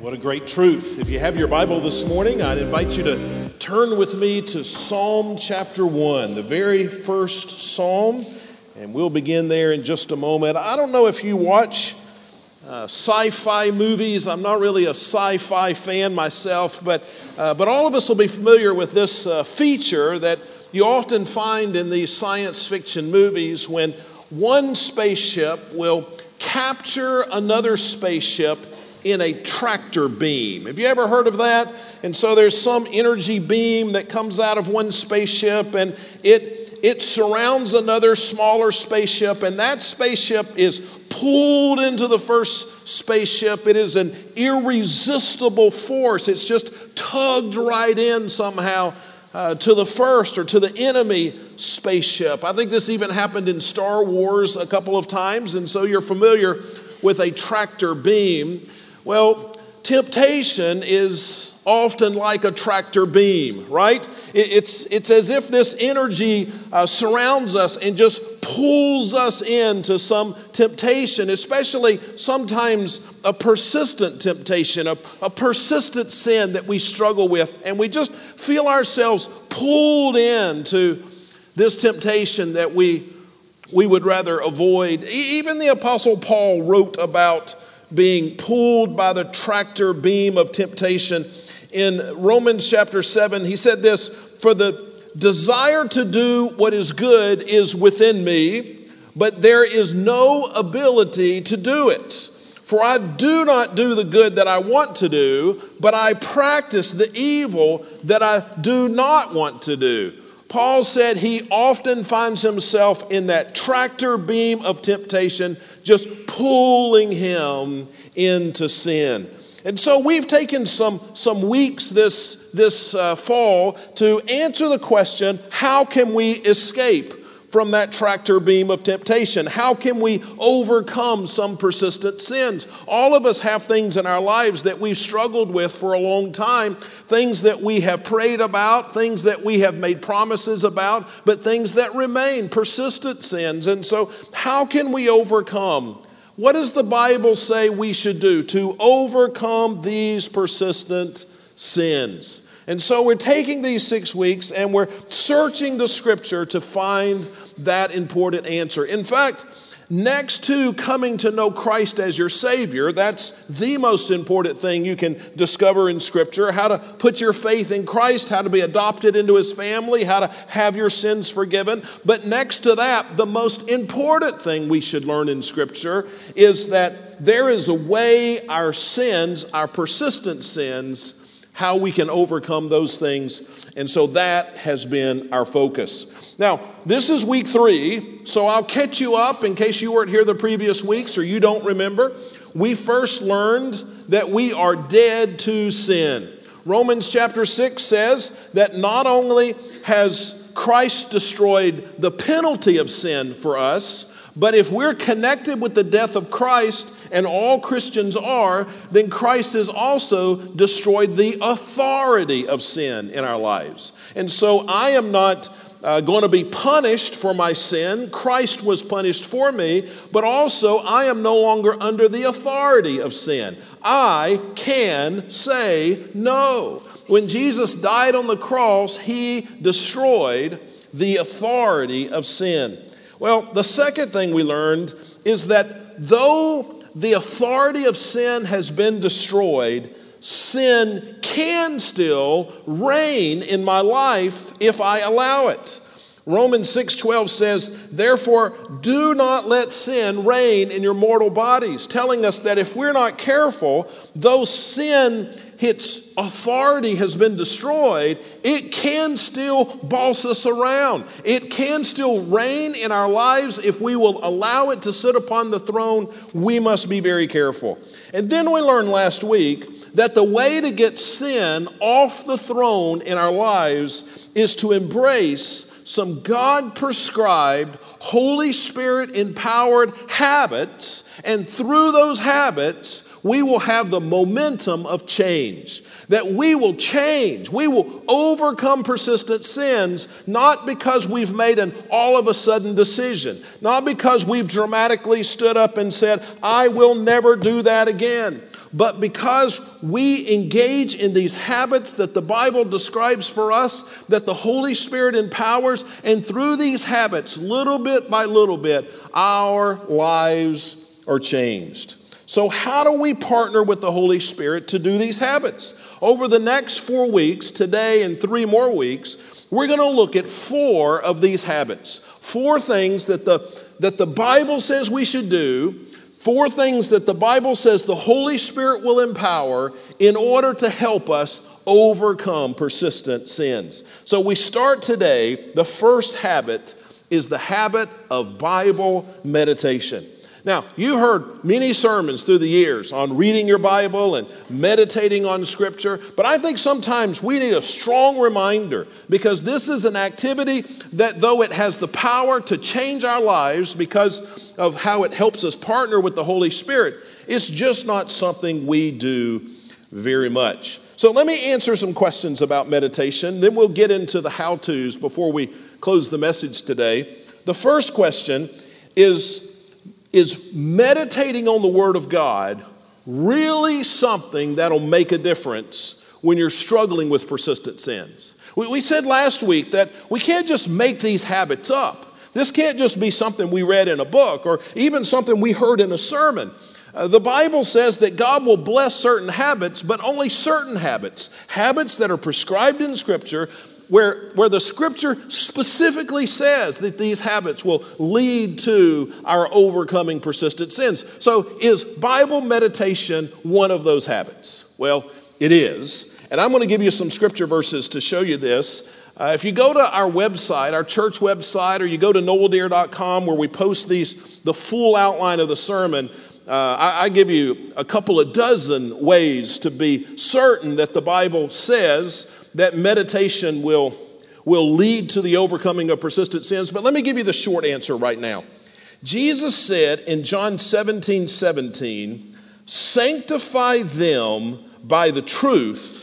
What a great truth. If you have your Bible this morning, I'd invite you to turn with me to Psalm chapter 1, the very first psalm, and we'll begin there in just a moment. I don't know if you watch uh, sci fi movies. I'm not really a sci fi fan myself, but, uh, but all of us will be familiar with this uh, feature that you often find in these science fiction movies when one spaceship will capture another spaceship in a tractor beam. Have you ever heard of that? And so there's some energy beam that comes out of one spaceship and it, it surrounds another smaller spaceship, and that spaceship is pulled into the first spaceship. It is an irresistible force, it's just tugged right in somehow. Uh, to the first or to the enemy spaceship. I think this even happened in Star Wars a couple of times, and so you're familiar with a tractor beam. Well, temptation is often like a tractor beam, right? It's, it's as if this energy uh, surrounds us and just pulls us into some temptation, especially sometimes a persistent temptation, a, a persistent sin that we struggle with, and we just feel ourselves pulled into this temptation that we, we would rather avoid. Even the Apostle Paul wrote about being pulled by the tractor beam of temptation. In Romans chapter 7, he said this For the desire to do what is good is within me, but there is no ability to do it. For I do not do the good that I want to do, but I practice the evil that I do not want to do. Paul said he often finds himself in that tractor beam of temptation, just pulling him into sin. And so we've taken some, some weeks this, this uh, fall to answer the question how can we escape from that tractor beam of temptation? How can we overcome some persistent sins? All of us have things in our lives that we've struggled with for a long time, things that we have prayed about, things that we have made promises about, but things that remain, persistent sins. And so, how can we overcome? What does the Bible say we should do to overcome these persistent sins? And so we're taking these six weeks and we're searching the scripture to find that important answer. In fact, next to coming to know Christ as your Savior, that's the most important thing you can discover in Scripture how to put your faith in Christ, how to be adopted into His family, how to have your sins forgiven. But next to that, the most important thing we should learn in Scripture is that there is a way our sins, our persistent sins, how we can overcome those things. And so that has been our focus. Now, this is week three, so I'll catch you up in case you weren't here the previous weeks or you don't remember. We first learned that we are dead to sin. Romans chapter 6 says that not only has Christ destroyed the penalty of sin for us, but if we're connected with the death of Christ, and all Christians are, then Christ has also destroyed the authority of sin in our lives. And so I am not uh, going to be punished for my sin. Christ was punished for me, but also I am no longer under the authority of sin. I can say no. When Jesus died on the cross, he destroyed the authority of sin. Well, the second thing we learned is that though the authority of sin has been destroyed, sin can still reign in my life if I allow it. Romans 6:12 says, "Therefore do not let sin reign in your mortal bodies," telling us that if we're not careful, though sin its authority has been destroyed, it can still boss us around. It can still reign in our lives if we will allow it to sit upon the throne. We must be very careful. And then we learned last week that the way to get sin off the throne in our lives is to embrace some God prescribed, Holy Spirit empowered habits, and through those habits, we will have the momentum of change. That we will change. We will overcome persistent sins, not because we've made an all of a sudden decision, not because we've dramatically stood up and said, I will never do that again, but because we engage in these habits that the Bible describes for us, that the Holy Spirit empowers, and through these habits, little bit by little bit, our lives are changed. So, how do we partner with the Holy Spirit to do these habits? Over the next four weeks, today and three more weeks, we're going to look at four of these habits. Four things that the, that the Bible says we should do Four things that the Bible says the Holy Spirit will empower in order to help us overcome persistent sins. So we start today. The first habit is the habit of Bible meditation. Now, you heard many sermons through the years on reading your Bible and meditating on Scripture, but I think sometimes we need a strong reminder because this is an activity that, though it has the power to change our lives because of how it helps us partner with the Holy Spirit, it's just not something we do very much. So, let me answer some questions about meditation, then we'll get into the how to's before we close the message today. The first question is is meditating on the Word of God really something that'll make a difference when you're struggling with persistent sins? We, we said last week that we can't just make these habits up. This can't just be something we read in a book or even something we heard in a sermon. Uh, the Bible says that God will bless certain habits, but only certain habits. Habits that are prescribed in Scripture where, where the scripture specifically says that these habits will lead to our overcoming persistent sins. So, is Bible meditation one of those habits? Well, it is. And I'm going to give you some scripture verses to show you this. Uh, if you go to our website, our church website, or you go to noeldeer.com where we post these, the full outline of the sermon, uh, I, I give you a couple of dozen ways to be certain that the Bible says that meditation will, will lead to the overcoming of persistent sins. But let me give you the short answer right now. Jesus said in John 17 17, sanctify them by the truth.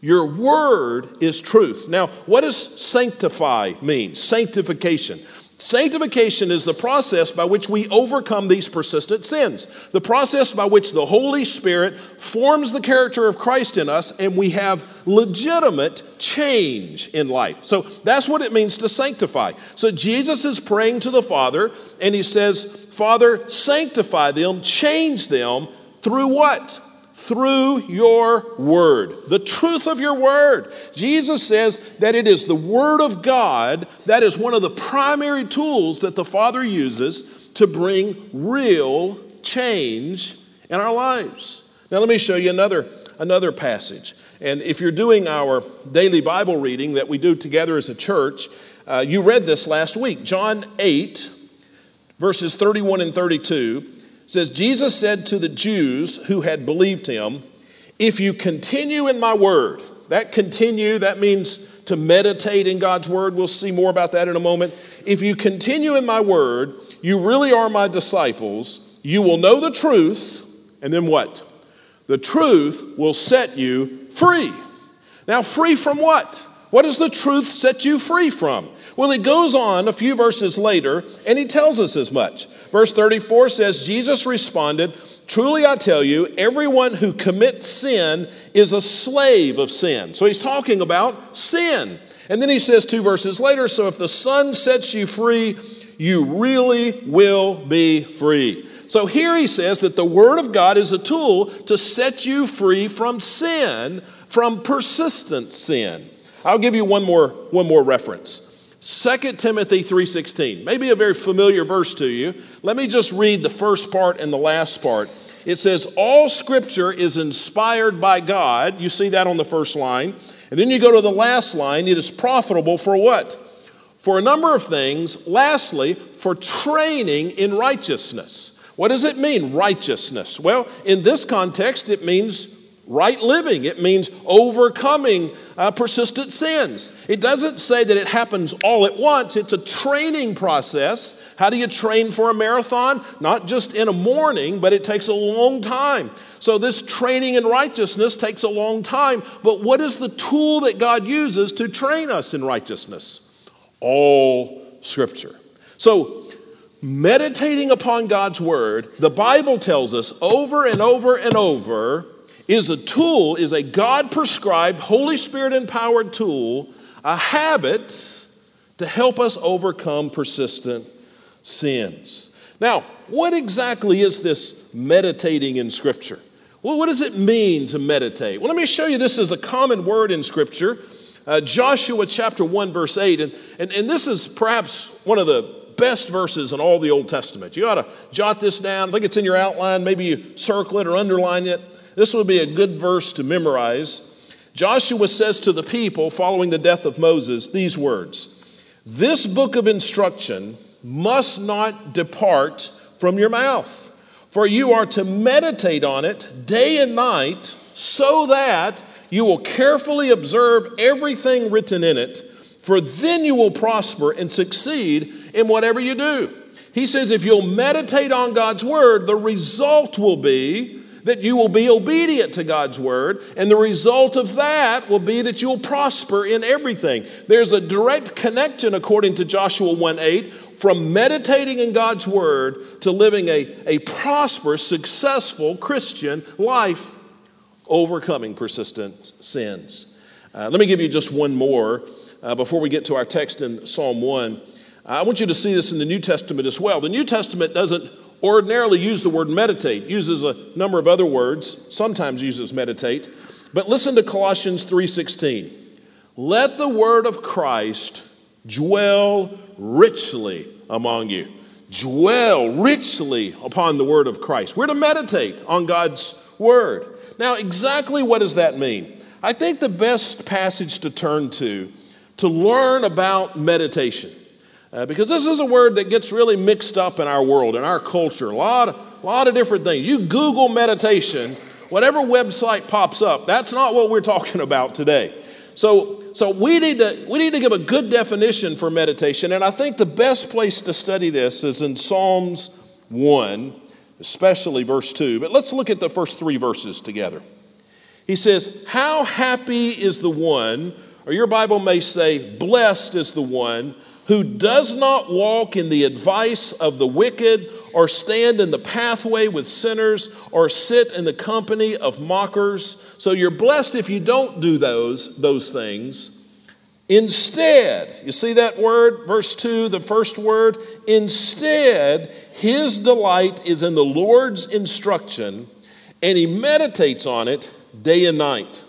Your word is truth. Now, what does sanctify mean? Sanctification. Sanctification is the process by which we overcome these persistent sins, the process by which the Holy Spirit forms the character of Christ in us and we have legitimate change in life. So that's what it means to sanctify. So Jesus is praying to the Father and he says, Father, sanctify them, change them through what? Through your word, the truth of your word. Jesus says that it is the word of God that is one of the primary tools that the Father uses to bring real change in our lives. Now, let me show you another, another passage. And if you're doing our daily Bible reading that we do together as a church, uh, you read this last week. John 8, verses 31 and 32 says, Jesus said to the Jews who had believed him, If you continue in my word, that continue, that means to meditate in God's word. We'll see more about that in a moment. If you continue in my word, you really are my disciples. You will know the truth, and then what? The truth will set you free. Now, free from what? What does the truth set you free from? Well, he goes on a few verses later and he tells us as much. Verse 34 says, Jesus responded, Truly I tell you, everyone who commits sin is a slave of sin. So he's talking about sin. And then he says two verses later, So if the Son sets you free, you really will be free. So here he says that the Word of God is a tool to set you free from sin, from persistent sin. I'll give you one more, one more reference. 2 Timothy 3:16. Maybe a very familiar verse to you. Let me just read the first part and the last part. It says all scripture is inspired by God. You see that on the first line. And then you go to the last line, it is profitable for what? For a number of things. Lastly, for training in righteousness. What does it mean, righteousness? Well, in this context, it means right living. It means overcoming uh, persistent sins. It doesn't say that it happens all at once, it's a training process. How do you train for a marathon? Not just in a morning, but it takes a long time. So, this training in righteousness takes a long time. But what is the tool that God uses to train us in righteousness? All Scripture. So, meditating upon God's Word, the Bible tells us over and over and over is a tool, is a God prescribed, Holy Spirit empowered tool, a habit to help us overcome persistent sins. Now, what exactly is this meditating in Scripture? Well, what does it mean to meditate? Well, let me show you this is a common word in Scripture. Uh, Joshua chapter 1, verse 8. And, and, and this is perhaps one of the best verses in all the Old Testament. You ought to jot this down. I think it's in your outline. Maybe you circle it or underline it. This would be a good verse to memorize. Joshua says to the people following the death of Moses these words This book of instruction must not depart from your mouth, for you are to meditate on it day and night, so that you will carefully observe everything written in it, for then you will prosper and succeed in whatever you do. He says, if you'll meditate on God's word, the result will be that you will be obedient to God's word, and the result of that will be that you'll prosper in everything. There's a direct connection, according to Joshua 1 8, from meditating in God's word to living a, a prosperous, successful Christian life, overcoming persistent sins. Uh, let me give you just one more uh, before we get to our text in Psalm 1. I want you to see this in the New Testament as well. The New Testament doesn't ordinarily use the word meditate, uses a number of other words, sometimes uses meditate. But listen to Colossians 3:16. Let the word of Christ dwell richly among you. Dwell richly upon the word of Christ. We're to meditate on God's word. Now, exactly what does that mean? I think the best passage to turn to to learn about meditation uh, because this is a word that gets really mixed up in our world, in our culture. A lot, a lot of different things. You Google meditation, whatever website pops up, that's not what we're talking about today. So, so we, need to, we need to give a good definition for meditation, and I think the best place to study this is in Psalms 1, especially verse 2. But let's look at the first three verses together. He says, How happy is the one, or your Bible may say, Blessed is the one who does not walk in the advice of the wicked, or stand in the pathway with sinners, or sit in the company of mockers. So you're blessed if you don't do those, those things. Instead, you see that word, verse 2, the first word? Instead, his delight is in the Lord's instruction, and he meditates on it day and night.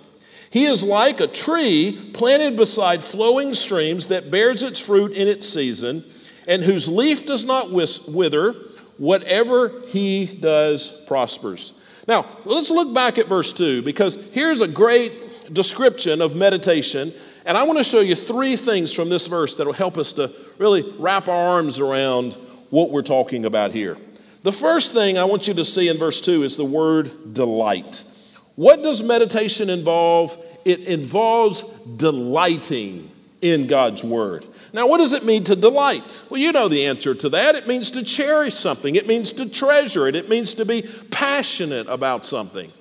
He is like a tree planted beside flowing streams that bears its fruit in its season and whose leaf does not wither. Whatever he does prospers. Now, let's look back at verse 2 because here's a great description of meditation. And I want to show you three things from this verse that will help us to really wrap our arms around what we're talking about here. The first thing I want you to see in verse 2 is the word delight. What does meditation involve? It involves delighting in God's Word. Now, what does it mean to delight? Well, you know the answer to that. It means to cherish something, it means to treasure it, it means to be passionate about something.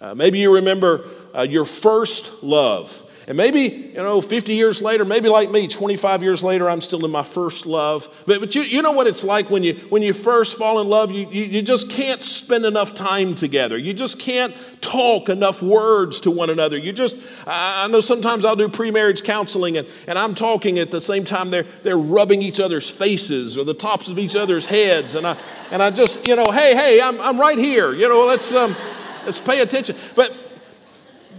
Uh, maybe you remember uh, your first love. And maybe, you know, 50 years later, maybe like me, 25 years later, I'm still in my first love. But, but you, you know what it's like when you, when you first fall in love, you, you, you just can't spend enough time together. You just can't talk enough words to one another. You just, I, know sometimes I'll do pre marriage counseling and, and I'm talking at the same time they're, they're rubbing each other's faces or the tops of each other's heads. And I, and I just, you know, hey, hey, I'm, I'm right here. You know, let's, um, let's pay attention. But,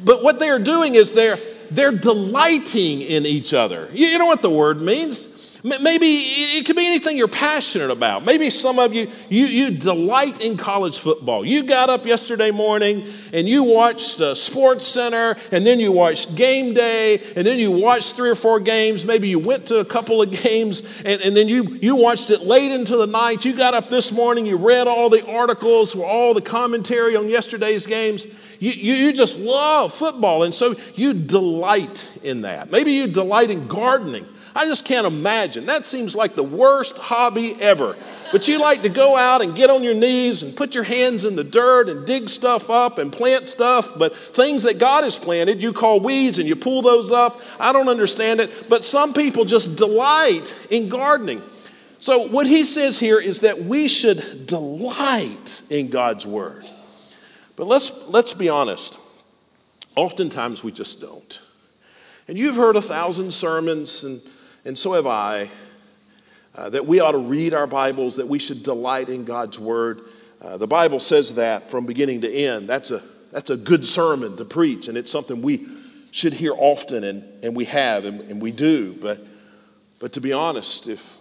but what they're doing is they're, they're delighting in each other. You know what the word means? Maybe it could be anything you're passionate about. Maybe some of you, you, you delight in college football. You got up yesterday morning and you watched uh, SportsCenter, and then you watched Game Day, and then you watched three or four games. Maybe you went to a couple of games, and, and then you, you watched it late into the night. You got up this morning, you read all the articles, all the commentary on yesterday's games. You, you, just love football, and so you delight in that. Maybe you delight in gardening. I just can't imagine. That seems like the worst hobby ever. But you like to go out and get on your knees and put your hands in the dirt and dig stuff up and plant stuff, but things that God has planted, you call weeds and you pull those up. I don't understand it, but some people just delight in gardening. So, what he says here is that we should delight in God's word. But let's, let's be honest. Oftentimes we just don't. And you've heard a thousand sermons, and, and so have I, uh, that we ought to read our Bibles, that we should delight in God's Word. Uh, the Bible says that from beginning to end. That's a, that's a good sermon to preach, and it's something we should hear often, and, and we have, and, and we do. But, but to be honest, if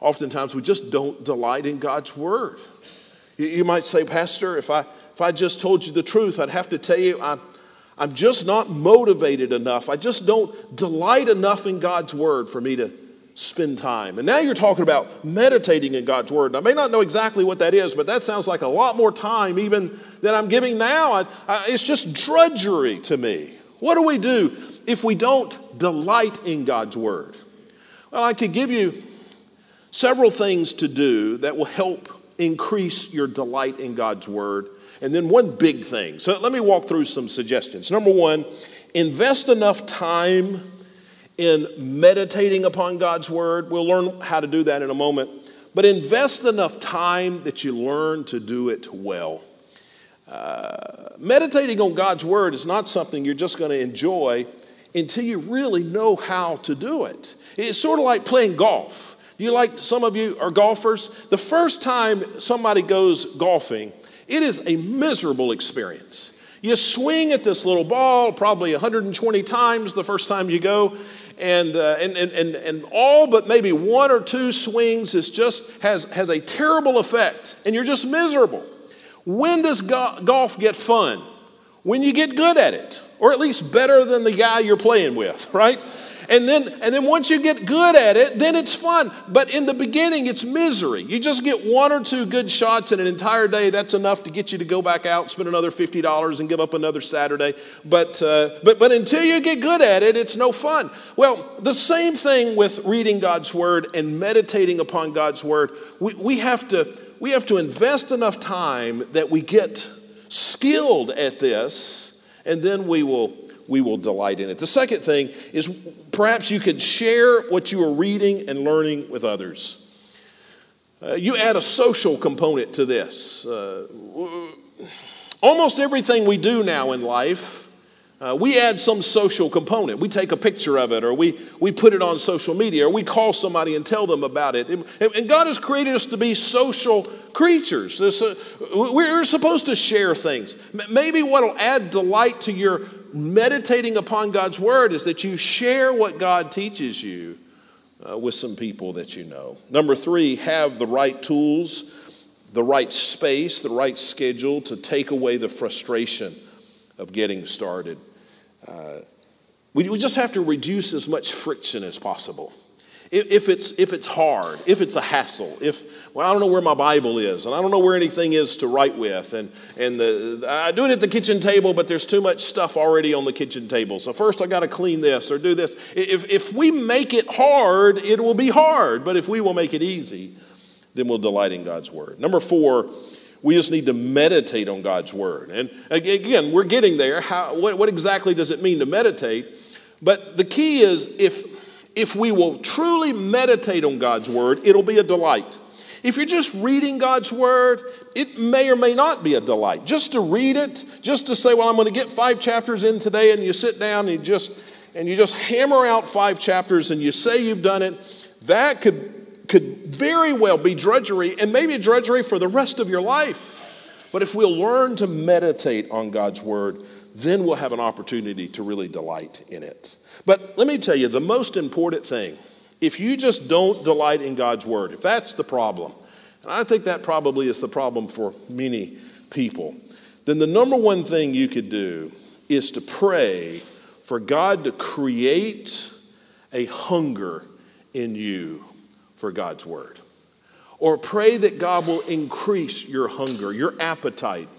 oftentimes we just don't delight in God's Word. You, you might say, Pastor, if I, if I just told you the truth, I'd have to tell you I'm, I'm just not motivated enough. I just don't delight enough in God's Word for me to spend time. And now you're talking about meditating in God's Word. I may not know exactly what that is, but that sounds like a lot more time even than I'm giving now. I, I, it's just drudgery to me. What do we do if we don't delight in God's Word? Well, I could give you several things to do that will help increase your delight in God's Word and then one big thing. So let me walk through some suggestions. Number one, invest enough time in meditating upon God's word. We'll learn how to do that in a moment. But invest enough time that you learn to do it well. Uh, meditating on God's word is not something you're just going to enjoy until you really know how to do it. It's sort of like playing golf. You like some of you are golfers. The first time somebody goes golfing, it is a miserable experience. You swing at this little ball probably 120 times the first time you go, and, uh, and, and, and, and all but maybe one or two swings is just has, has a terrible effect, and you're just miserable. When does go- golf get fun? When you get good at it, or at least better than the guy you're playing with, right? And then, and then once you get good at it, then it's fun. But in the beginning, it's misery. You just get one or two good shots in an entire day. That's enough to get you to go back out, spend another $50 and give up another Saturday. But, uh, but, but until you get good at it, it's no fun. Well, the same thing with reading God's Word and meditating upon God's Word. We, we, have, to, we have to invest enough time that we get skilled at this, and then we will we will delight in it. The second thing is perhaps you could share what you are reading and learning with others. Uh, you add a social component to this. Uh, almost everything we do now in life, uh, we add some social component. We take a picture of it, or we, we put it on social media, or we call somebody and tell them about it. And, and God has created us to be social creatures. This, uh, we're supposed to share things. Maybe what will add delight to your meditating upon God's word is that you share what God teaches you uh, with some people that you know. Number three, have the right tools, the right space, the right schedule to take away the frustration of getting started. Uh, we, we just have to reduce as much friction as possible if it's, if it's hard, if it's a hassle, if, well, I don't know where my Bible is, and I don't know where anything is to write with, and, and the, I do it at the kitchen table, but there's too much stuff already on the kitchen table. So first I got to clean this or do this. If, if we make it hard, it will be hard, but if we will make it easy, then we'll delight in God's Word. Number four, we just need to meditate on God's Word. And again, we're getting there. How, what, what exactly does it mean to meditate? But the key is if if we will truly meditate on God's word, it'll be a delight. If you're just reading God's word, it may or may not be a delight. Just to read it, just to say, well, I'm going to get five chapters in today, and you sit down and you just and you just hammer out five chapters and you say you've done it, that could could very well be drudgery and maybe drudgery for the rest of your life. But if we'll learn to meditate on God's word, then we'll have an opportunity to really delight in it. But let me tell you, the most important thing, if you just don't delight in God's word, if that's the problem, and I think that probably is the problem for many people, then the number one thing you could do is to pray for God to create a hunger in you for God's word. Or pray that God will increase your hunger, your appetite,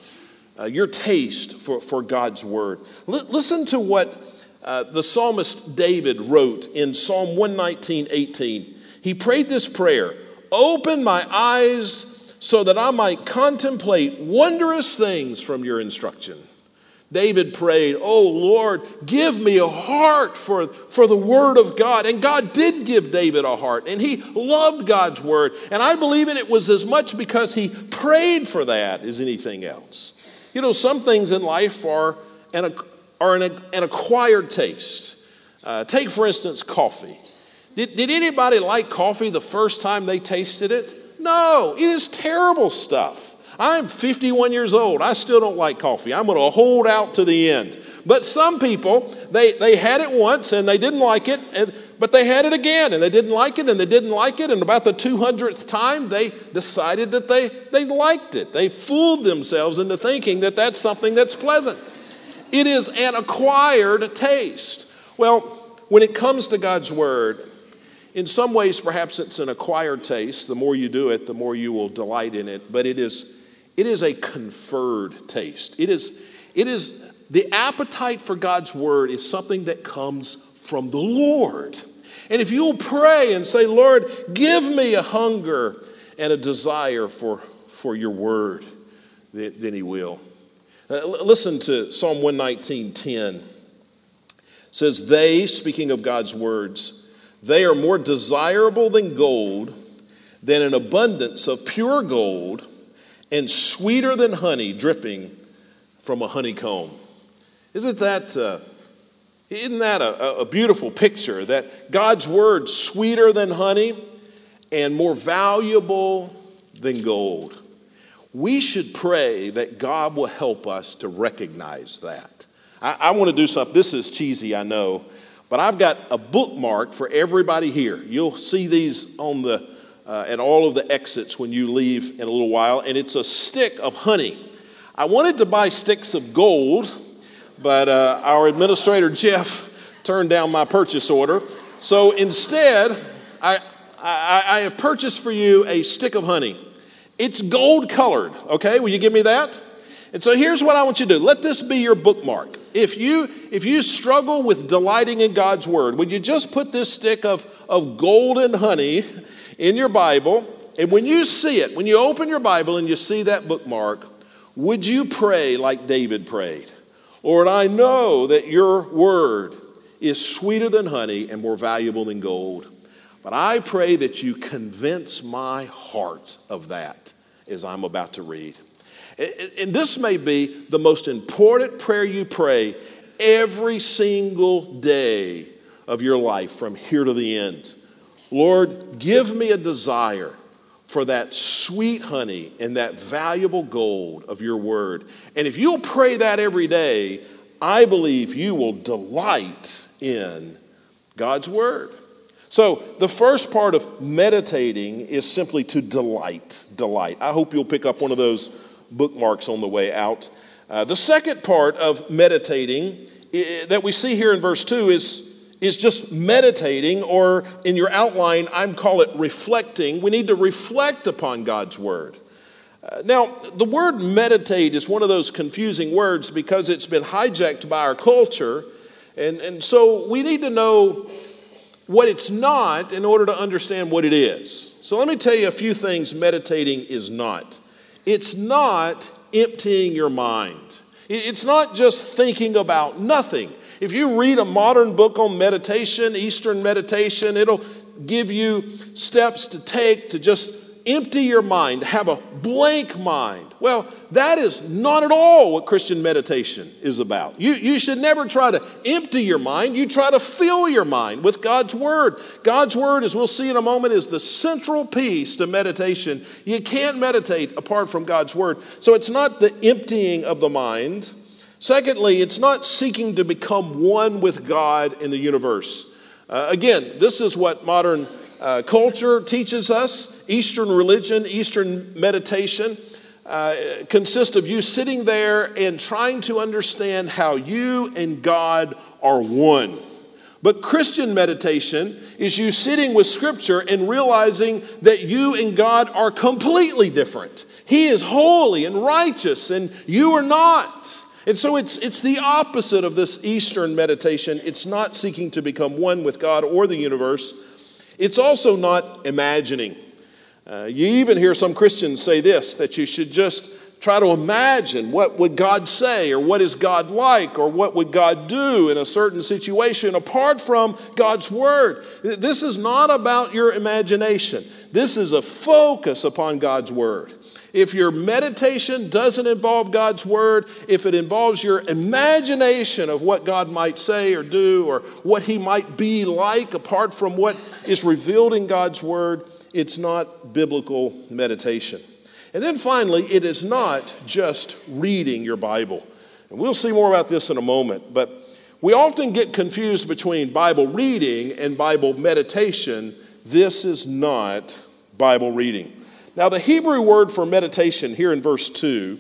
uh, your taste for, for God's word. L- listen to what uh, the psalmist David wrote in Psalm 119 18. He prayed this prayer Open my eyes so that I might contemplate wondrous things from your instruction. David prayed, Oh Lord, give me a heart for, for the word of God. And God did give David a heart, and he loved God's word. And I believe it was as much because he prayed for that as anything else. You know, some things in life are an, are an, an acquired taste. Uh, take, for instance, coffee. Did, did anybody like coffee the first time they tasted it? No, it is terrible stuff. I'm 51 years old. I still don't like coffee. I'm going to hold out to the end. But some people, they, they had it once and they didn't like it, and, but they had it again and they didn't like it and they didn't like it. And about the 200th time, they decided that they, they liked it. They fooled themselves into thinking that that's something that's pleasant. It is an acquired taste. Well, when it comes to God's Word, in some ways, perhaps it's an acquired taste. The more you do it, the more you will delight in it. But it is, it is a conferred taste. It is, it is the appetite for God's word is something that comes from the Lord. And if you'll pray and say, Lord, give me a hunger and a desire for, for your word, then he will. Uh, listen to Psalm 119:10. says, They, speaking of God's words, they are more desirable than gold, than an abundance of pure gold, and sweeter than honey dripping from a honeycomb. Isn't that, uh, isn't that a, a beautiful picture? That God's word sweeter than honey and more valuable than gold. We should pray that God will help us to recognize that. I, I want to do something. This is cheesy, I know, but I've got a bookmark for everybody here. You'll see these on the uh, at all of the exits when you leave in a little while, and it's a stick of honey. I wanted to buy sticks of gold but uh, our administrator, Jeff, turned down my purchase order. So instead, I, I, I have purchased for you a stick of honey. It's gold colored, okay? Will you give me that? And so here's what I want you to do. Let this be your bookmark. If you if you struggle with delighting in God's word, would you just put this stick of, of golden honey in your Bible? And when you see it, when you open your Bible and you see that bookmark, would you pray like David prayed? Lord, I know that your word is sweeter than honey and more valuable than gold. But I pray that you convince my heart of that as I'm about to read. And this may be the most important prayer you pray every single day of your life from here to the end. Lord, give me a desire for that sweet honey and that valuable gold of your word. And if you'll pray that every day, I believe you will delight in God's word. So, the first part of meditating is simply to delight. Delight. I hope you'll pick up one of those bookmarks on the way out. Uh, the second part of meditating that we see here in verse 2 is is just meditating, or in your outline, I'm call it reflecting. We need to reflect upon God's word. Uh, now, the word meditate is one of those confusing words because it's been hijacked by our culture. And, and so we need to know what it's not in order to understand what it is. So let me tell you a few things meditating is not. It's not emptying your mind, it's not just thinking about nothing. If you read a modern book on meditation, Eastern meditation, it'll give you steps to take to just empty your mind, have a blank mind. Well, that is not at all what Christian meditation is about. You, you should never try to empty your mind. You try to fill your mind with God's Word. God's Word, as we'll see in a moment, is the central piece to meditation. You can't meditate apart from God's Word. So it's not the emptying of the mind. Secondly, it's not seeking to become one with God in the universe. Uh, again, this is what modern uh, culture teaches us. Eastern religion, Eastern meditation uh, consists of you sitting there and trying to understand how you and God are one. But Christian meditation is you sitting with Scripture and realizing that you and God are completely different. He is holy and righteous, and you are not. And so it's, it's the opposite of this Eastern meditation. It's not seeking to become one with God or the universe, it's also not imagining. Uh, you even hear some Christians say this that you should just try to imagine what would God say or what is God like or what would God do in a certain situation apart from God's word. This is not about your imagination. This is a focus upon God's Word. If your meditation doesn't involve God's Word, if it involves your imagination of what God might say or do or what He might be like apart from what is revealed in God's Word, it's not biblical meditation. And then finally, it is not just reading your Bible. And we'll see more about this in a moment, but we often get confused between Bible reading and Bible meditation. This is not Bible reading. Now, the Hebrew word for meditation here in verse 2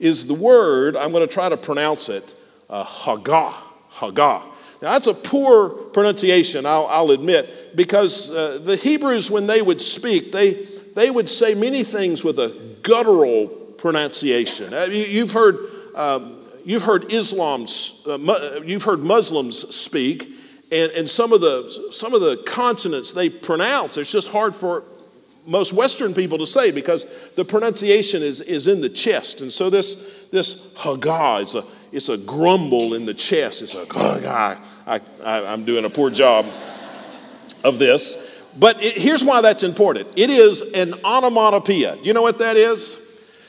is the word, I'm going to try to pronounce it, uh, Hagah. Hagah. Now, that's a poor pronunciation, I'll, I'll admit, because uh, the Hebrews, when they would speak, they, they would say many things with a guttural pronunciation. Uh, you, you've heard. Um, you've heard Islam's, uh, you've heard Muslims speak, and, and some, of the, some of the consonants they pronounce, it's just hard for most Western people to say because the pronunciation is, is in the chest. And so this, this hagah is a, it's a grumble in the chest. It's a, oh, I, I, I'm doing a poor job of this. But it, here's why that's important it is an onomatopoeia. Do you know what that is?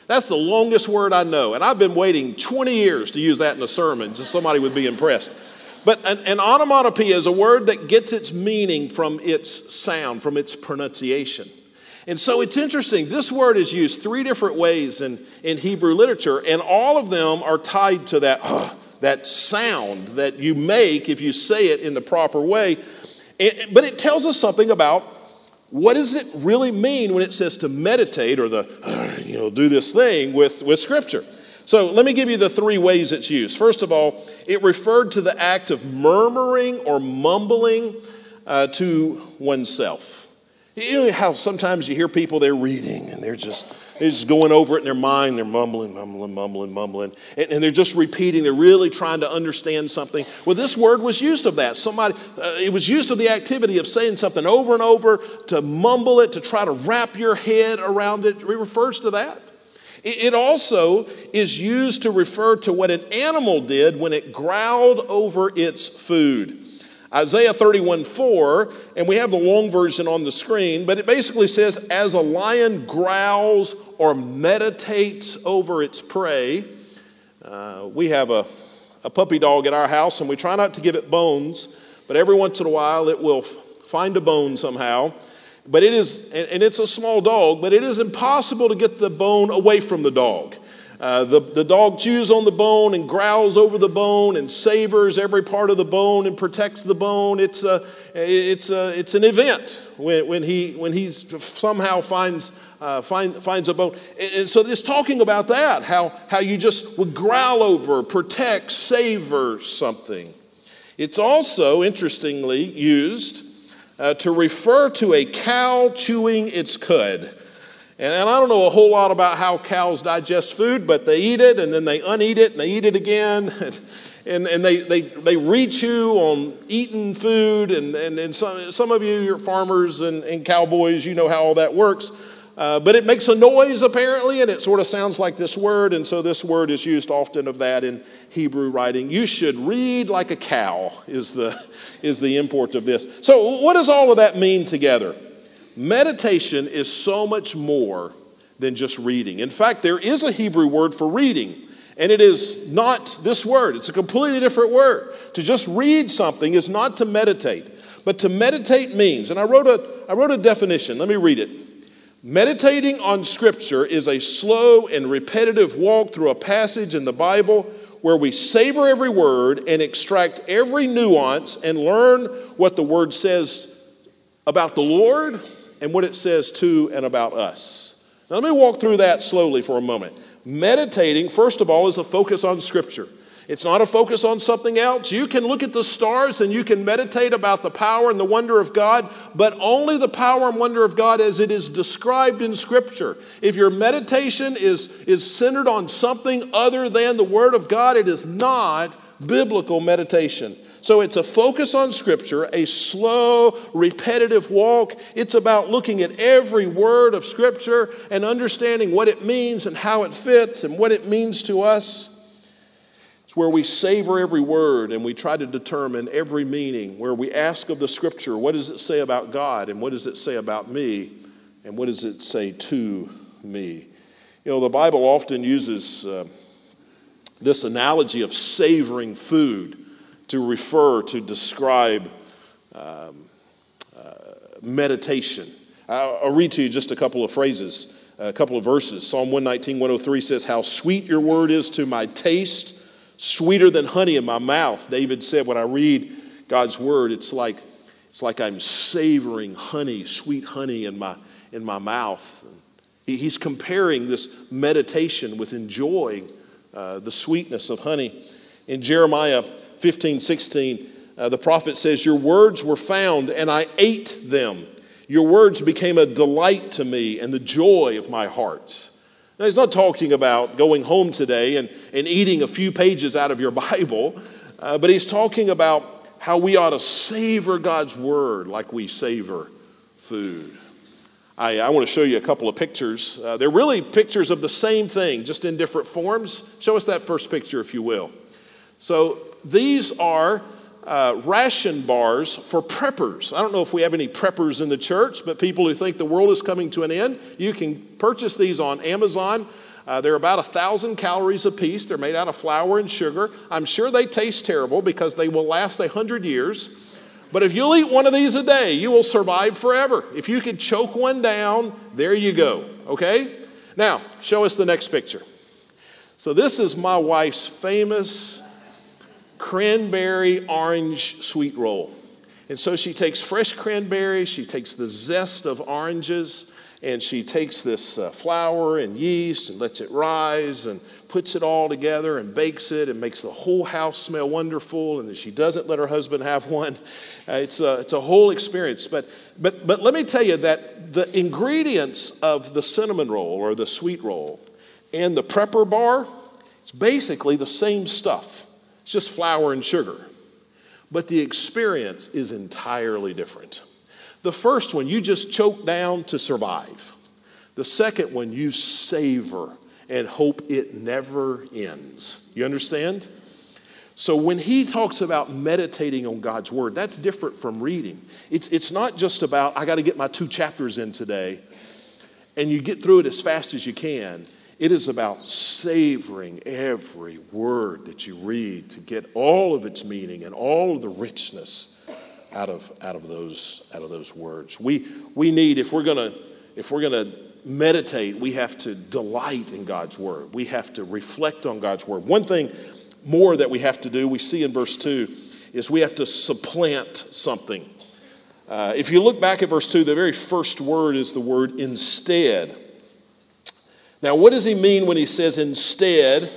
That's the longest word I know. And I've been waiting 20 years to use that in a sermon, just somebody would be impressed. But an, an onomatopoeia is a word that gets its meaning from its sound, from its pronunciation. And so it's interesting. This word is used three different ways in, in Hebrew literature, and all of them are tied to that, uh, that sound that you make if you say it in the proper way. But it tells us something about what does it really mean when it says to meditate or the, uh, you know, do this thing with, with Scripture. So let me give you the three ways it's used. First of all, it referred to the act of murmuring or mumbling uh, to oneself. You know how sometimes you hear people, they're reading and they're just, they're just going over it in their mind. They're mumbling, mumbling, mumbling, mumbling. And, and, they're just repeating. They're really trying to understand something. Well, this word was used of that. Somebody, uh, it was used of the activity of saying something over and over, to mumble it, to try to wrap your head around it. It refers to that. It, it also is used to refer to what an animal did when it growled over its food. Isaiah 31 4, and we have the long version on the screen, but it basically says, As a lion growls or meditates over its prey, uh, we have a, a puppy dog at our house, and we try not to give it bones, but every once in a while it will f- find a bone somehow. But it is, and it's a small dog, but it is impossible to get the bone away from the dog. Uh, the, the dog chews on the bone and growls over the bone and savors every part of the bone and protects the bone. It's, a, it's, a, it's an event when, when, he, when he somehow finds, uh, find, finds a bone. And, so it's talking about that, how, how you just would growl over, protect, savor something. It's also, interestingly, used uh, to refer to a cow chewing its cud. And, and I don't know a whole lot about how cows digest food, but they eat it and then they uneat it and they eat it again. and, and they, they, they rechew on eating food. And, and, and some, some of you, you're farmers and, and cowboys, you know how all that works. Uh, but it makes a noise apparently, and it sort of sounds like this word, and so this word is used often of that in Hebrew writing. You should read like a cow, is the, is the import of this. So, what does all of that mean together? Meditation is so much more than just reading. In fact, there is a Hebrew word for reading, and it is not this word, it's a completely different word. To just read something is not to meditate, but to meditate means, and I wrote a, I wrote a definition, let me read it. Meditating on Scripture is a slow and repetitive walk through a passage in the Bible where we savor every word and extract every nuance and learn what the word says about the Lord and what it says to and about us. Now, let me walk through that slowly for a moment. Meditating, first of all, is a focus on Scripture. It's not a focus on something else. You can look at the stars and you can meditate about the power and the wonder of God, but only the power and wonder of God as it is described in Scripture. If your meditation is, is centered on something other than the Word of God, it is not biblical meditation. So it's a focus on Scripture, a slow, repetitive walk. It's about looking at every word of Scripture and understanding what it means and how it fits and what it means to us. It's where we savor every word and we try to determine every meaning, where we ask of the Scripture, what does it say about God and what does it say about me? And what does it say to me? You know, the Bible often uses uh, this analogy of savoring food to refer, to describe um, uh, meditation. I'll, I'll read to you just a couple of phrases, a couple of verses. Psalm 119, 103 says, How sweet your word is to my taste, sweeter than honey in my mouth. David said, When I read God's word, it's like, it's like I'm savoring honey, sweet honey in my, in my mouth. He, he's comparing this meditation with enjoying uh, the sweetness of honey. In Jeremiah 15, 16, uh, the prophet says, Your words were found, and I ate them. Your words became a delight to me and the joy of my heart. Now, he's not talking about going home today and, and eating a few pages out of your Bible, uh, but he's talking about how we ought to savor God's word like we savor food. I, I want to show you a couple of pictures. Uh, they're really pictures of the same thing, just in different forms. Show us that first picture, if you will. So, these are uh, ration bars for preppers. I don't know if we have any preppers in the church, but people who think the world is coming to an end, you can purchase these on Amazon. Uh, they're about a thousand calories a piece. They're made out of flour and sugar. I'm sure they taste terrible because they will last a hundred years. But if you'll eat one of these a day, you will survive forever. If you could choke one down, there you go. Okay? Now, show us the next picture. So, this is my wife's famous cranberry orange sweet roll. And so she takes fresh cranberries, she takes the zest of oranges, and she takes this uh, flour and yeast and lets it rise and puts it all together and bakes it and makes the whole house smell wonderful. And then she doesn't let her husband have one. Uh, it's, a, it's a whole experience. But, but, but let me tell you that the ingredients of the cinnamon roll or the sweet roll and the prepper bar, it's basically the same stuff. It's just flour and sugar. But the experience is entirely different. The first one, you just choke down to survive. The second one, you savor and hope it never ends. You understand? So when he talks about meditating on God's word, that's different from reading. It's, it's not just about, I got to get my two chapters in today, and you get through it as fast as you can. It is about savoring every word that you read to get all of its meaning and all of the richness out of, out of, those, out of those words. We, we need, if we're going to meditate, we have to delight in God's word. We have to reflect on God's word. One thing more that we have to do, we see in verse 2, is we have to supplant something. Uh, if you look back at verse 2, the very first word is the word instead. Now, what does he mean when he says instead?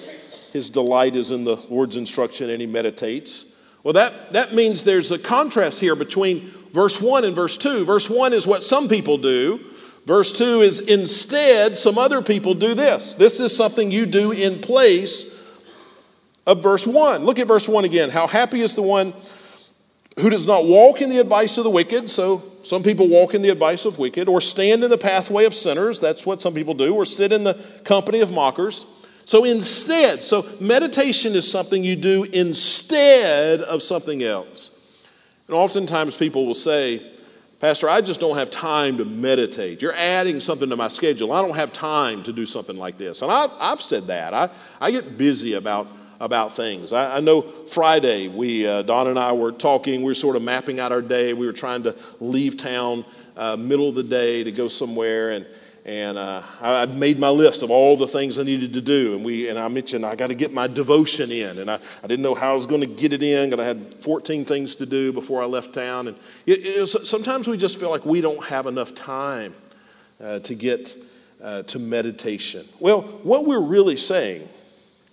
His delight is in the Lord's instruction and he meditates. Well, that, that means there's a contrast here between verse 1 and verse 2. Verse 1 is what some people do, verse 2 is instead, some other people do this. This is something you do in place of verse 1. Look at verse 1 again. How happy is the one who does not walk in the advice of the wicked. So some people walk in the advice of wicked, or stand in the pathway of sinners. That's what some people do, or sit in the company of mockers. So instead, so meditation is something you do instead of something else. And oftentimes people will say, Pastor, I just don't have time to meditate. You're adding something to my schedule. I don't have time to do something like this. And I've, I've said that. I, I get busy about about things. I, I know Friday, we, uh, Don and I were talking, we were sort of mapping out our day. We were trying to leave town uh, middle of the day to go somewhere. And, and uh, I, I made my list of all the things I needed to do. And, we, and I mentioned I got to get my devotion in. And I, I didn't know how I was going to get it in because I had 14 things to do before I left town. And it, it was, sometimes we just feel like we don't have enough time uh, to get uh, to meditation. Well, what we're really saying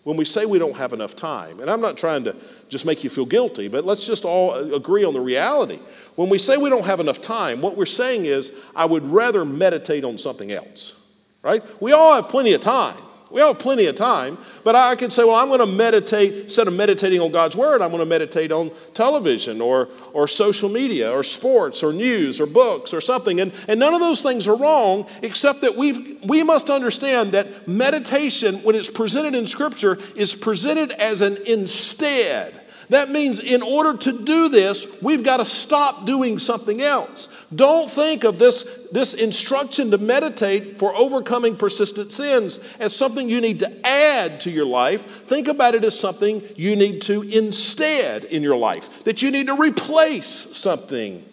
when we say we don't have enough time, and I'm not trying to just make you feel guilty, but let's just all agree on the reality. When we say we don't have enough time, what we're saying is, I would rather meditate on something else, right? We all have plenty of time. We all have plenty of time, but I can say, well, I'm going to meditate, instead of meditating on God's Word, I'm going to meditate on television or, or social media or sports or news or books or something. And, and none of those things are wrong, except that we we must understand that meditation, when it's presented in Scripture, is presented as an instead. That means in order to do this, we've got to stop doing something else. Don't think of this, this instruction to meditate for overcoming persistent sins as something you need to add to your life. Think about it as something you need to instead in your life, that you need to replace something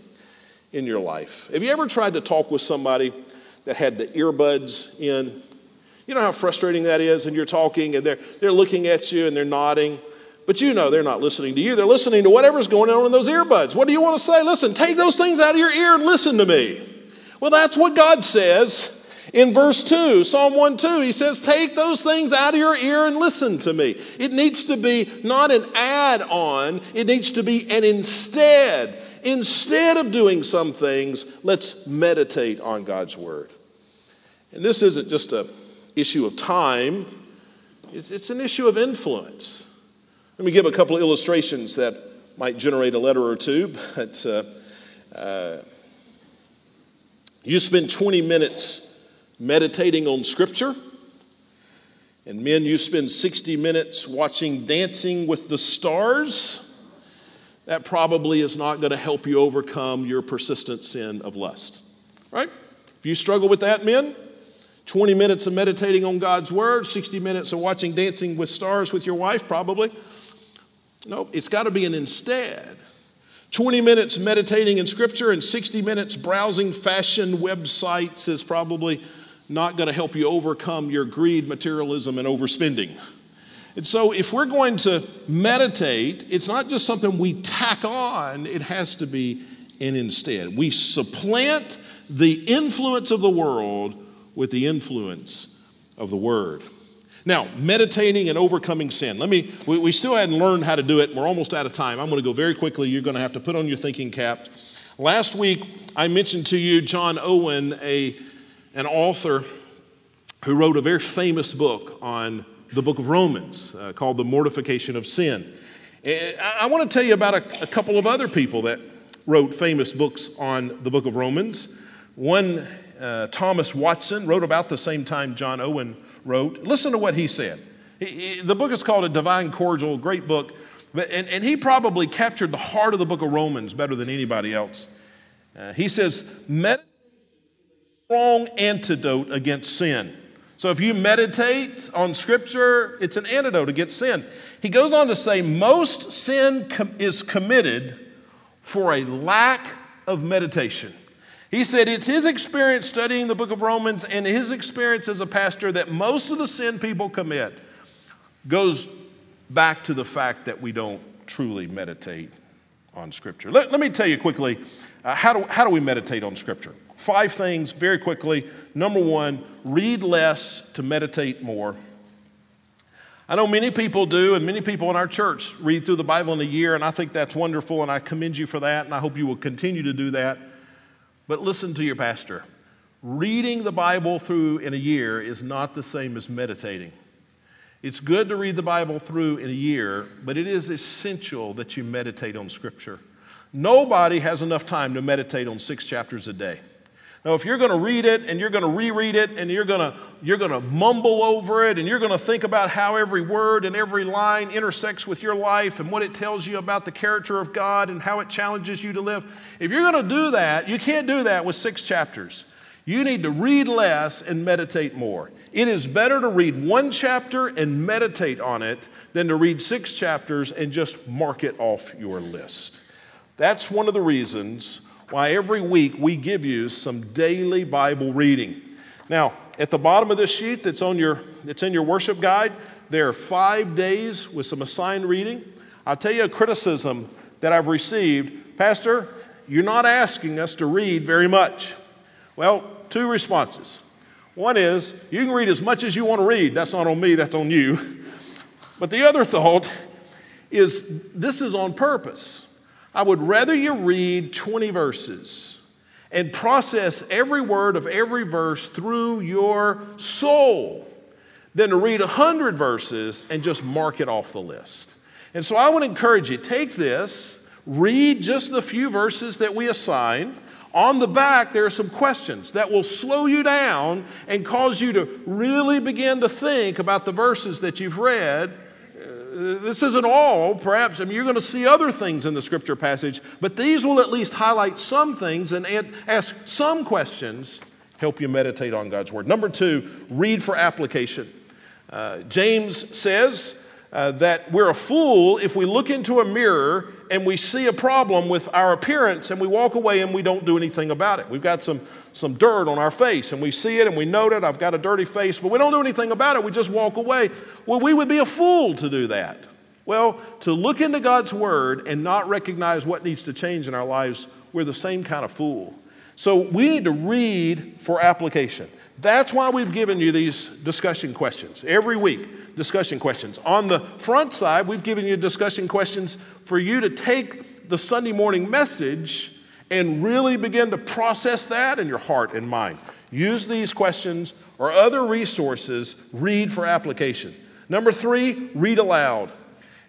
in your life. Have you ever tried to talk with somebody that had the earbuds in? You know how frustrating that is, and you're talking and they're, they're looking at you and they're nodding. But you know they're not listening to you. They're listening to whatever's going on in those earbuds. What do you want to say? Listen, take those things out of your ear and listen to me. Well, that's what God says in verse 2, Psalm 1 2. He says, Take those things out of your ear and listen to me. It needs to be not an add on, it needs to be an instead. Instead of doing some things, let's meditate on God's word. And this isn't just an issue of time, it's, it's an issue of influence. Let me give a couple of illustrations that might generate a letter or two, but uh, uh, you spend 20 minutes meditating on Scripture, and men, you spend 60 minutes watching Dancing with the Stars. That probably is not going to help you overcome your persistent sin of lust, right? If you struggle with that, men, 20 minutes of meditating on God's Word, 60 minutes of watching Dancing with Stars with your wife, probably Nope, it's got to be an instead. 20 minutes meditating in Scripture and 60 minutes browsing fashion websites is probably not going to help you overcome your greed, materialism, and overspending. And so, if we're going to meditate, it's not just something we tack on, it has to be an instead. We supplant the influence of the world with the influence of the Word. Now, meditating and overcoming sin. Let me, we, we still hadn't learned how to do it. We're almost out of time. I'm going to go very quickly. You're going to have to put on your thinking cap. Last week, I mentioned to you John Owen, a, an author who wrote a very famous book on the book of Romans uh, called The Mortification of Sin. I, I want to tell you about a, a couple of other people that wrote famous books on the book of Romans. One, uh, Thomas Watson, wrote about the same time John Owen wrote. Listen to what he said. He, he, the book is called A Divine Cordial, great book. But, and, and he probably captured the heart of the book of Romans better than anybody else. Uh, he says, meditate strong antidote against sin. So if you meditate on Scripture, it's an antidote against sin. He goes on to say, most sin com- is committed for a lack of meditation. He said it's his experience studying the book of Romans and his experience as a pastor that most of the sin people commit goes back to the fact that we don't truly meditate on Scripture. Let, let me tell you quickly uh, how, do, how do we meditate on Scripture? Five things very quickly. Number one, read less to meditate more. I know many people do, and many people in our church read through the Bible in a year, and I think that's wonderful, and I commend you for that, and I hope you will continue to do that. But listen to your pastor. Reading the Bible through in a year is not the same as meditating. It's good to read the Bible through in a year, but it is essential that you meditate on Scripture. Nobody has enough time to meditate on six chapters a day. Now, if you're going to read it and you're going to reread it and you're going to, you're going to mumble over it and you're going to think about how every word and every line intersects with your life and what it tells you about the character of God and how it challenges you to live, if you're going to do that, you can't do that with six chapters. You need to read less and meditate more. It is better to read one chapter and meditate on it than to read six chapters and just mark it off your list. That's one of the reasons why every week we give you some daily Bible reading. Now, at the bottom of this sheet that's on your that's in your worship guide, there are 5 days with some assigned reading. I'll tell you a criticism that I've received, Pastor, you're not asking us to read very much. Well, two responses. One is, you can read as much as you want to read. That's not on me, that's on you. But the other thought is this is on purpose. I would rather you read 20 verses and process every word of every verse through your soul than to read 100 verses and just mark it off the list. And so I would encourage you take this, read just the few verses that we assign. On the back, there are some questions that will slow you down and cause you to really begin to think about the verses that you've read this isn't all, perhaps. I mean, you're going to see other things in the scripture passage, but these will at least highlight some things and ask some questions, help you meditate on God's word. Number two, read for application. Uh, James says uh, that we're a fool if we look into a mirror and we see a problem with our appearance and we walk away and we don't do anything about it. We've got some, some dirt on our face and we see it and we note it. I've got a dirty face, but we don't do anything about it. We just walk away. Well, we would be a fool to do that. Well, to look into God's word and not recognize what needs to change in our lives, we're the same kind of fool. So we need to read for application. That's why we've given you these discussion questions every week. Discussion questions. On the front side, we've given you discussion questions for you to take the Sunday morning message and really begin to process that in your heart and mind. Use these questions or other resources, read for application. Number three, read aloud.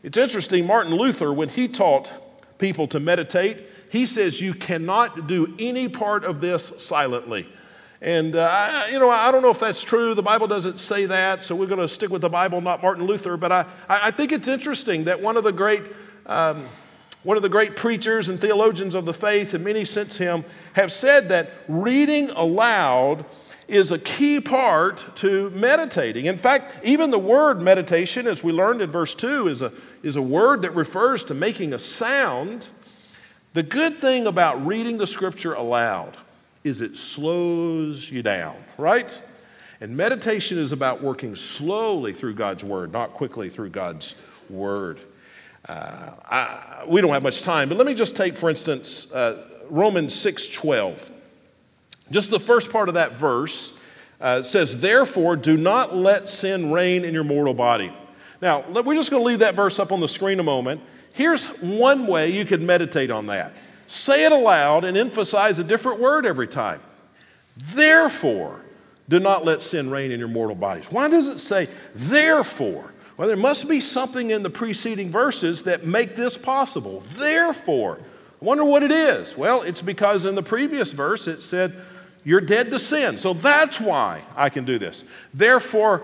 It's interesting, Martin Luther, when he taught people to meditate, he says you cannot do any part of this silently. And, uh, I, you know, I don't know if that's true. The Bible doesn't say that, so we're going to stick with the Bible, not Martin Luther. But I, I think it's interesting that one of the great. Um, one of the great preachers and theologians of the faith, and many since him, have said that reading aloud is a key part to meditating. In fact, even the word meditation, as we learned in verse 2, is a, is a word that refers to making a sound. The good thing about reading the scripture aloud is it slows you down, right? And meditation is about working slowly through God's word, not quickly through God's word. Uh, I, we don't have much time, but let me just take, for instance, uh, Romans 6:12. Just the first part of that verse uh, says, "Therefore, do not let sin reign in your mortal body." Now, we're just going to leave that verse up on the screen a moment. Here's one way you could meditate on that. Say it aloud and emphasize a different word every time. Therefore, do not let sin reign in your mortal bodies. Why does it say therefore? Well, there must be something in the preceding verses that make this possible. Therefore, I wonder what it is. Well, it's because in the previous verse it said, You're dead to sin. So that's why I can do this. Therefore,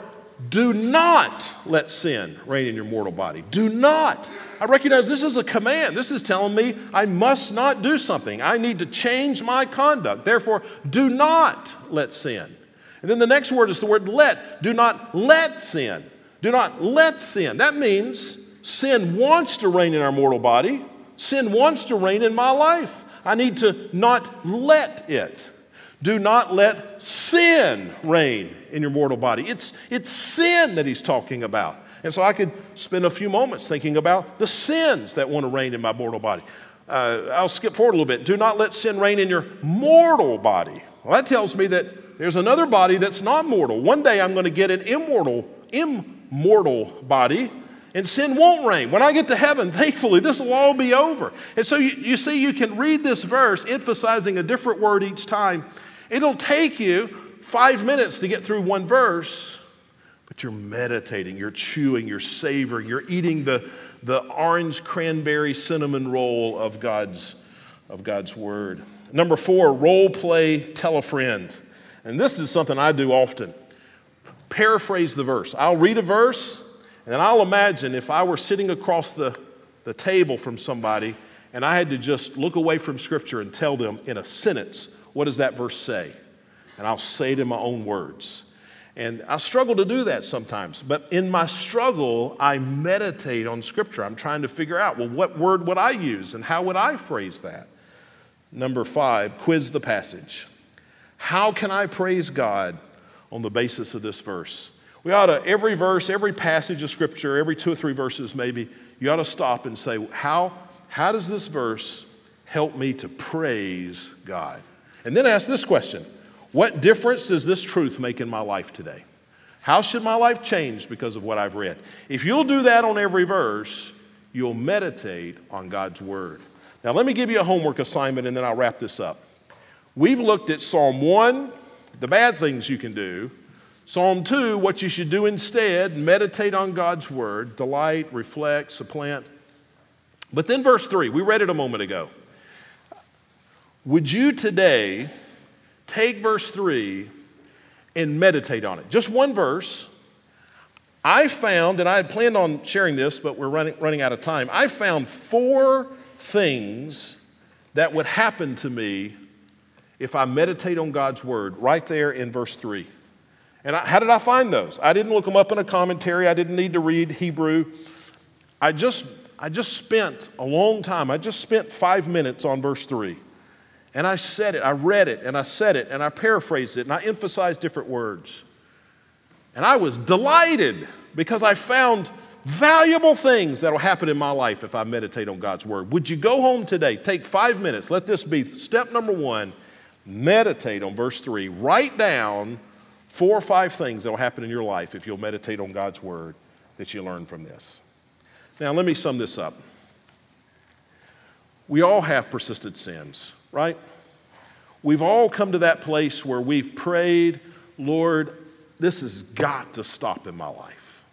do not let sin reign in your mortal body. Do not. I recognize this is a command. This is telling me I must not do something. I need to change my conduct. Therefore, do not let sin. And then the next word is the word let. Do not let sin. Do not let sin. That means sin wants to reign in our mortal body, sin wants to reign in my life. I need to not let it. Do not let sin reign in your mortal body. It's, it's sin that he's talking about. And so I could spend a few moments thinking about the sins that want to reign in my mortal body. Uh, I'll skip forward a little bit. Do not let sin reign in your mortal body. Well, that tells me that there's another body that's not mortal. One day I'm going to get an immortal, immortal body, and sin won't reign. When I get to heaven, thankfully, this will all be over. And so you, you see, you can read this verse emphasizing a different word each time It'll take you five minutes to get through one verse, but you're meditating, you're chewing, you're savoring, you're eating the, the orange cranberry cinnamon roll of God's, of God's word. Number four, role play, tell a friend. And this is something I do often. Paraphrase the verse. I'll read a verse, and then I'll imagine if I were sitting across the, the table from somebody and I had to just look away from Scripture and tell them in a sentence what does that verse say? And I'll say it in my own words. And I struggle to do that sometimes. But in my struggle, I meditate on Scripture. I'm trying to figure out, well, what word would I use and how would I phrase that? Number five, quiz the passage. How can I praise God on the basis of this verse? We ought to, every verse, every passage of Scripture, every two or three verses maybe, you ought to stop and say, how, how does this verse help me to praise God? And then ask this question What difference does this truth make in my life today? How should my life change because of what I've read? If you'll do that on every verse, you'll meditate on God's word. Now, let me give you a homework assignment and then I'll wrap this up. We've looked at Psalm 1, the bad things you can do. Psalm 2, what you should do instead, meditate on God's word, delight, reflect, supplant. But then, verse 3, we read it a moment ago. Would you today take verse 3 and meditate on it? Just one verse. I found, and I had planned on sharing this, but we're running, running out of time. I found four things that would happen to me if I meditate on God's word right there in verse 3. And I, how did I find those? I didn't look them up in a commentary. I didn't need to read Hebrew. I just, I just spent a long time. I just spent five minutes on verse 3. And I said it, I read it, and I said it, and I paraphrased it, and I emphasized different words. And I was delighted because I found valuable things that will happen in my life if I meditate on God's word. Would you go home today? Take five minutes. Let this be step number one meditate on verse three. Write down four or five things that will happen in your life if you'll meditate on God's word that you learn from this. Now, let me sum this up. We all have persistent sins, right? We've all come to that place where we've prayed, Lord, this has got to stop in my life.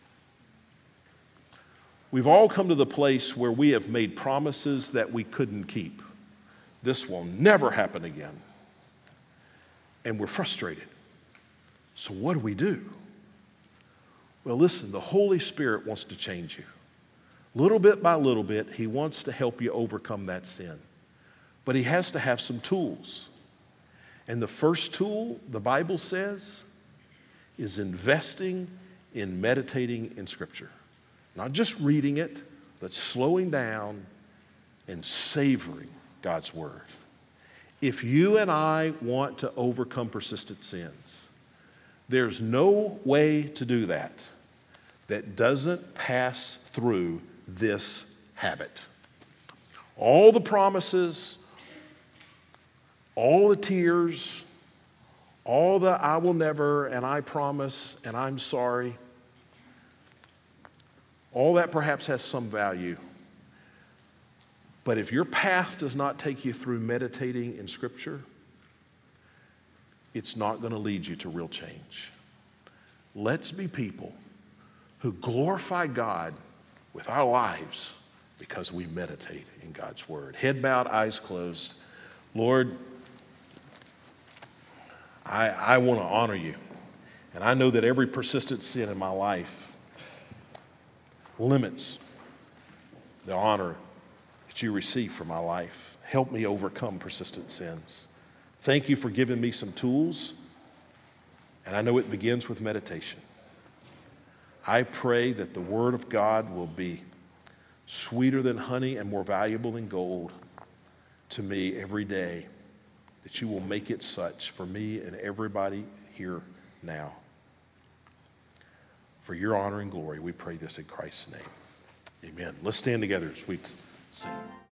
We've all come to the place where we have made promises that we couldn't keep. This will never happen again. And we're frustrated. So, what do we do? Well, listen, the Holy Spirit wants to change you. Little bit by little bit, He wants to help you overcome that sin. But He has to have some tools. And the first tool, the Bible says, is investing in meditating in Scripture. Not just reading it, but slowing down and savoring God's Word. If you and I want to overcome persistent sins, there's no way to do that that doesn't pass through this habit. All the promises, all the tears, all the I will never and I promise and I'm sorry, all that perhaps has some value. But if your path does not take you through meditating in Scripture, it's not going to lead you to real change. Let's be people who glorify God with our lives because we meditate in God's Word. Head bowed, eyes closed. Lord, I, I want to honor you. And I know that every persistent sin in my life limits the honor that you receive for my life. Help me overcome persistent sins. Thank you for giving me some tools. And I know it begins with meditation. I pray that the Word of God will be sweeter than honey and more valuable than gold to me every day that you will make it such for me and everybody here now. For your honor and glory, we pray this in Christ's name. Amen. Let's stand together as we sing.